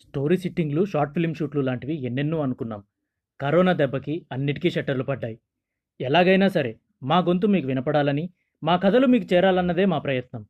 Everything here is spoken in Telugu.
స్టోరీ సిట్టింగ్లు షార్ట్ ఫిల్మ్ షూట్లు లాంటివి ఎన్నెన్నో అనుకున్నాం. కరోనా దెబ్బకి అన్నిటికీ షట్టర్లు పడ్డాయి. ఎలాగైనా సరే మా గొంతు మీకు వినపడాలని మా కథలు మీకు చేరాలన్నదే మా ప్రయత్నం.